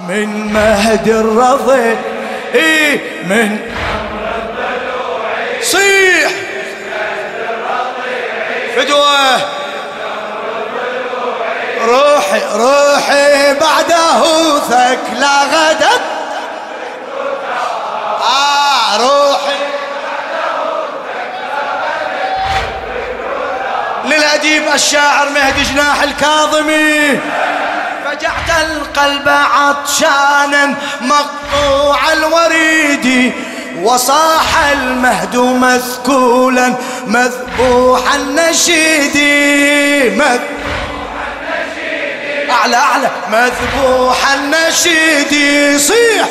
من مهد الرضي إيه من صيح. فدوة. روحي روحي بعده ثكلى غدت آه روحي. للأديب الشاعر مهدي جناح الكاظمي. فجعت القلب عطشانا مقطوع الوريد وصاح المهد مثكولا مذبوح النشيد أعلى أعلى مذبوح النشيد صيح.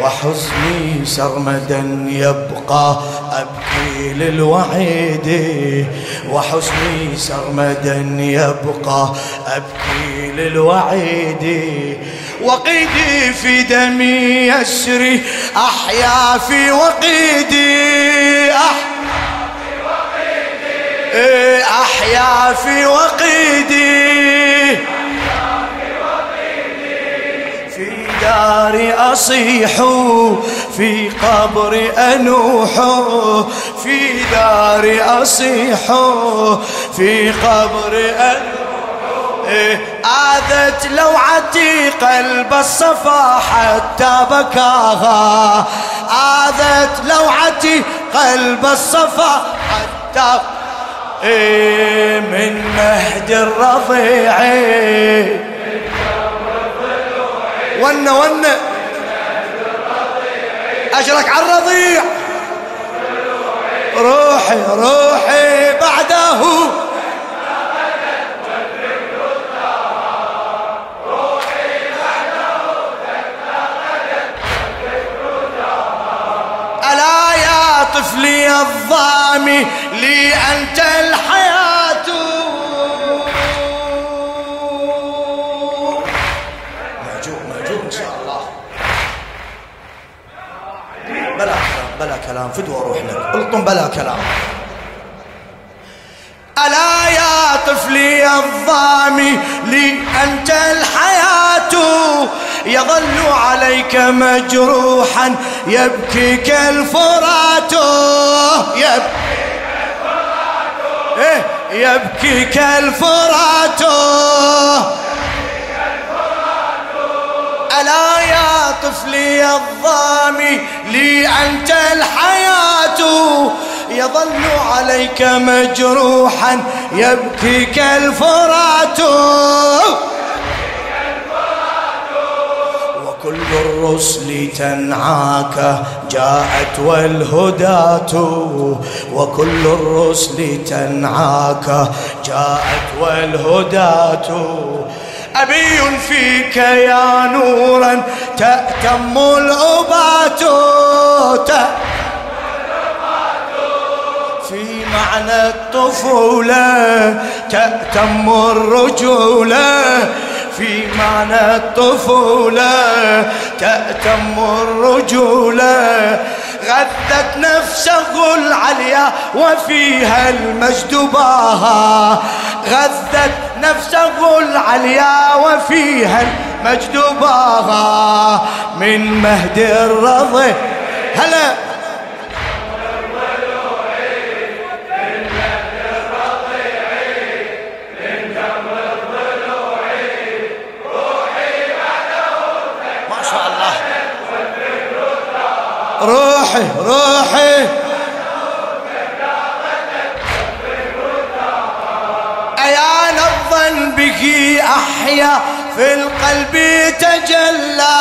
وحزني سرمدا يبقى أبكي للوعيد وحزني سرمدا يبقى. أبكي للوعيد وقيدي في دمي يسري أحيا في وقيدي أحيا في وقيدي. داري أصيح في قبري أنوح في داري أصيح في قبري أنوح. آذت لوعتي قلب الصفا حتى بكاها. آذت لوعتي قلب الصفا حتى إيه من مهد الرضيع. ون ون. أجرك على الرضيع. روحي روحي بعده. ألا يا طفلي الظامي لي أنت الحياة. كلام بلا كلام فدوى روح لك الطم بلا كلام. ألا يا طفلي الظامي لي أنت الحياة. يظل عليك مجروحا يبكيك الفرات. يبكيك الفرات. إيه يبكيك الفرات. ألا يا طفلي الظامي لي أنت الحياة يظل عليك مجروحا يبكيك الفرات. وكل الرسل تنعاك جاءت والهداة. وكل الرسل تنعاك جاءت والهداة. أبي فيك يا نورا تأتم الأبات في معنى الطفولة تأتم الرجولة. في معنى الطفولة تأتم الرجولة. غذت نفسه العليا وفيها المجد باها. غذت نفسه العليا وفيها المجد باها من مهد الرضي هلا. روحي روحي. أحيا في القلب تجلى.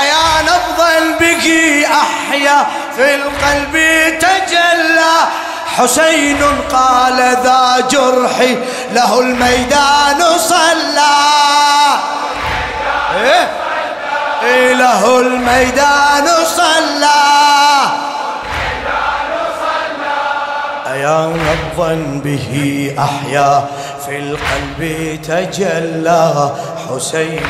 أيا نبضا به أحيا في القلب تجلى. حسين قال ذا جرحي له الميدان صلى. إيه؟ إيه له الميدان صلى. نبضا به أحيا. في القلب تجلى. حسين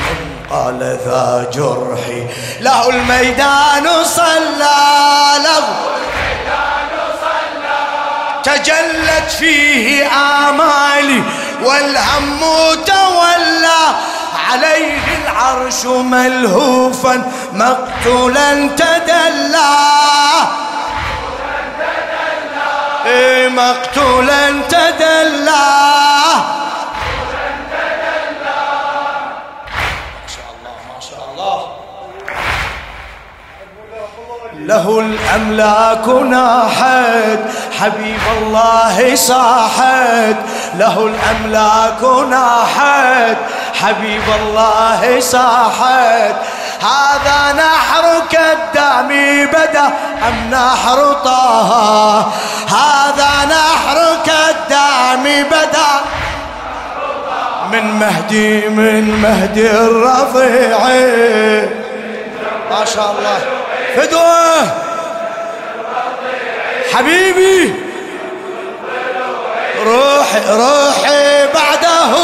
قال ذا جرحي له الميدان صلى. له تجلت فيه آمالي والهم تولى. عليه العرش ملهوفا مقتولا تدلى. مقتولا تدلى. له الأملاك ناحت حبيب الله صاحت. له الأملاك ناحت حبيب الله صاحت. هذا نحر كالدم بدا أم نحر طه؟ هذا نحر كالدم بدا. من مهدي من مهدي الرضيع ما شاء الله. فدوة. حبيبي. روحي روحي بعده.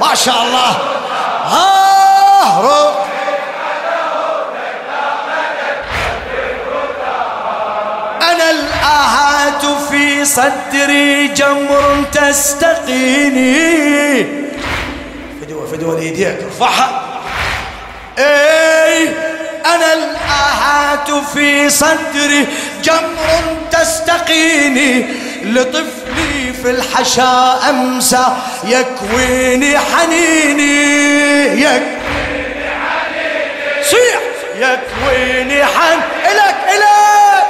ما شاء الله. ها. أنا الآهات في صدري جمر تستقيني. فدوة فدوة لإيديك ارفعها. إي أنا الآهات في صدري جمر تستقيني. لطفلي في الحشا أمسى يكويني حنيني يكويني يكويني حن. إلك إلك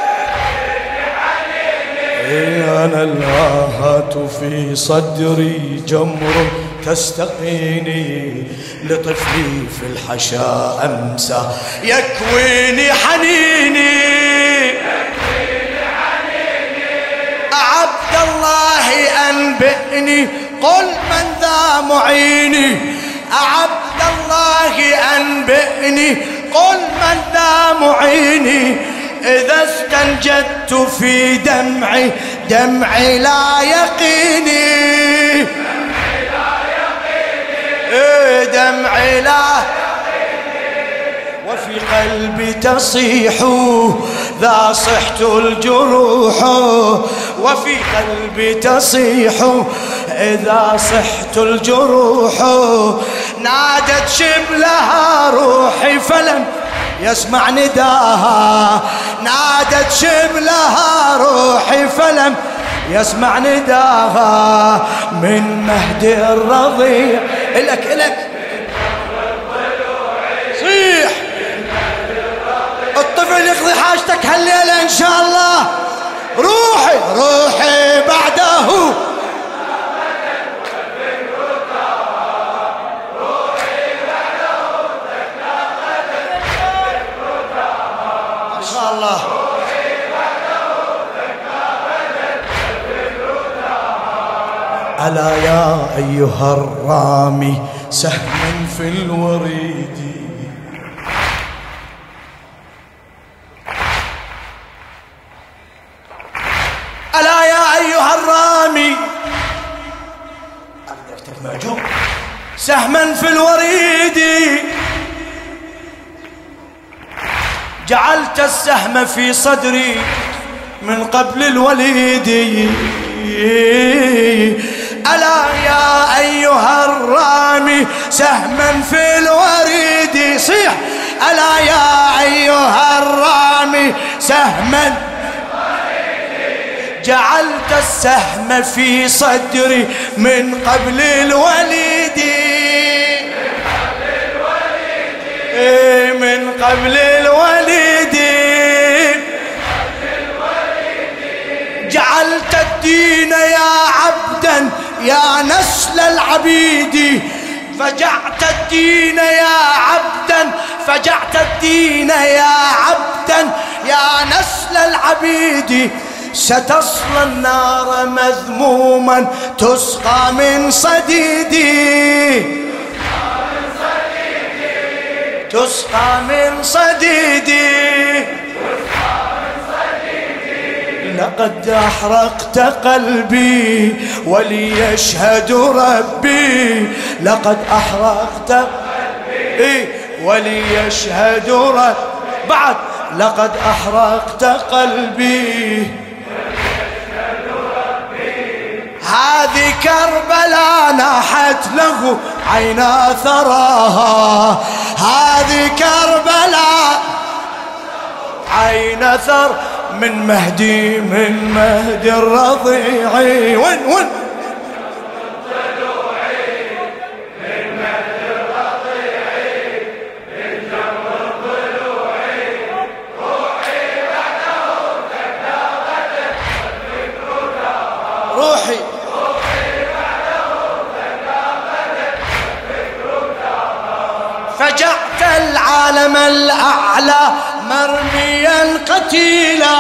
أنا الآهات في صدري جمر تستقيني لطفلي في الحشا أمسى. يكويني حنيني. عبد الله أنبئني. قل من ذا معيني. عبد الله أنبئني. قل من ذا معيني إذا استنجدت في دمعي دمعي لا يقيني. إيه دمعي لا وفي قلبي تصيح ذا صحت الجروح. وفي قلبي تصيح إذا صحت الجروح. نادت شبلها روحي فلم يسمع نداها. نادت شبلها روحي فلم يسمع نداها. من مهدي الرضيع إلك إلك. صيح. الطفل يقضي حاجتك هالليلة إن شاء الله. ألا يا أيها الرامي سهما في الوريد. ألا يا أيها الرامي. سهما في الوريد. جعلت السهم في صدري من قبل الوليد. ألا يا أيها الرامي سهما في الوريد صيح. ألا يا أيها الرامي سهما جعلت السهم في صدري من قبل الوليد. من قبل الوليد. جعلت الدين يا عبدا يا نسل العبيد فجعت الدين يا عبدا فجعت الدين يا عبدا. يا نسل العبيد ستصلى النار مذموما تسقى من صديدي. تسقى من صديدي. لقد أحرقت قلبي وليشهد ربي. لقد أحرقت قلبي وليشهد ربي. بعد لقد أحرقت قلبي هذه كربلاء ناحت له عينا ثراها هذه كربلاء عين ثر من مهدي من مهدي الرضيع وين وين؟ العالم الأعلى قتيلا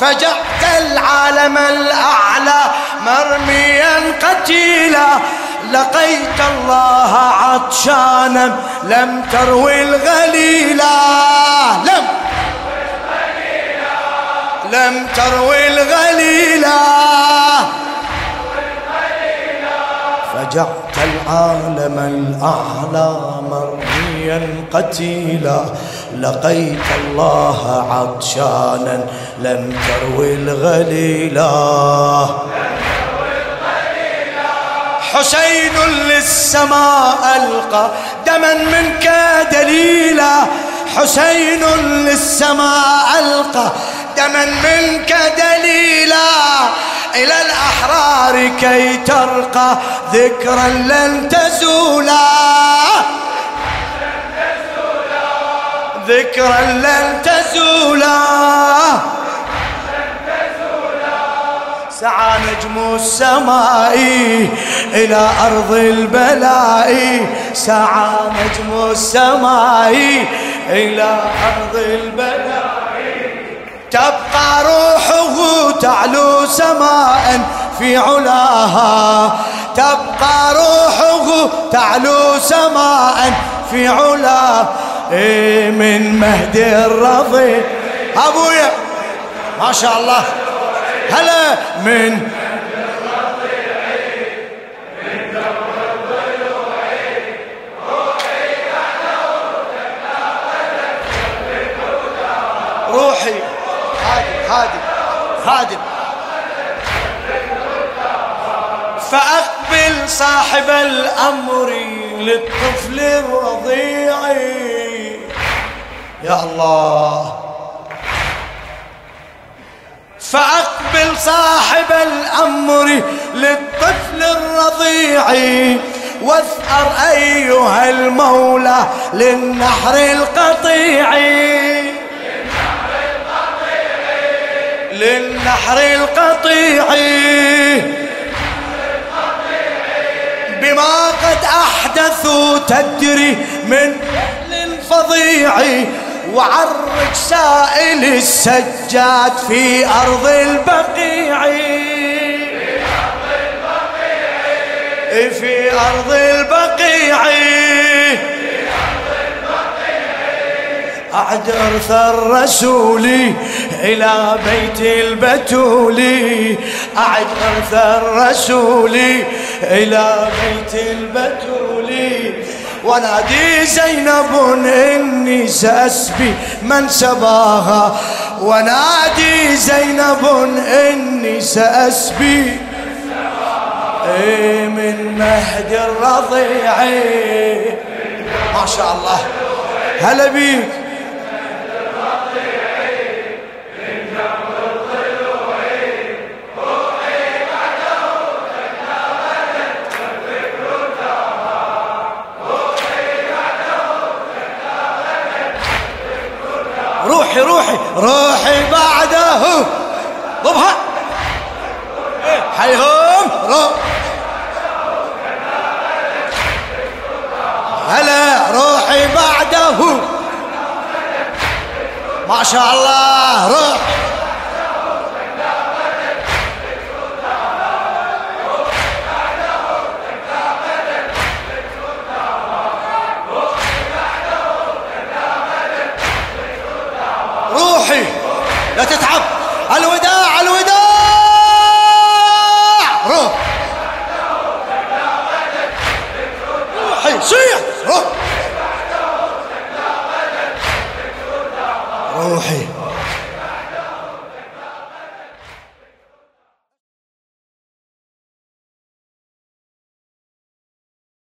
فجعت العالم الأعلى مرميا قتيلا. لقيت الله عطشانا لم تروي الغليلا. لم لم تروي الغليلا. فجعت العالم الأعلى مرميا قتيلا لقيت الله عطشانا لم تروي الغليلا حسين للسماء ألقى دما منك دليلا. حسين للسماء ألقى دما منك دليلا. إلى الأحرار كي ترقى ذكرا لن تزولا. ذكرا لن تزولا. سعى نجم السماء إلى أرض البلاء. سعى نجم السماء إلى أرض البلاء. تبقى روحه تعلو سماء في علاها. تبقى روحه تعلو سماء في علا إيه من مهدي الرضي. أبويا ما شاء الله. هلا من روحي. خادم خادم فأقبل صاحب الأمر للطفل الرضيع يا الله. فأقبل صاحب الأمر للطفل الرضيع واثأر أيها المولى للنحر القطيع. للنحر القطيع. بما قد أحدثوا تدري من الفظيع وعرج سائل السجاد في أرض البقيع. في أرض البقيع. أعد إرث الرسول إلى بيت البتول. أعد إرث الرسول إلى بيت البتول. ونادي زينب إني سأسبي من سباها. ونادي زينب إني سأسبي إيه من مهد الرضيع. ما شاء الله. هلا بيك. روحي روحي روحي بعده. ضبها. حيهم روح هلا روحي بعده. ما شاء الله روح.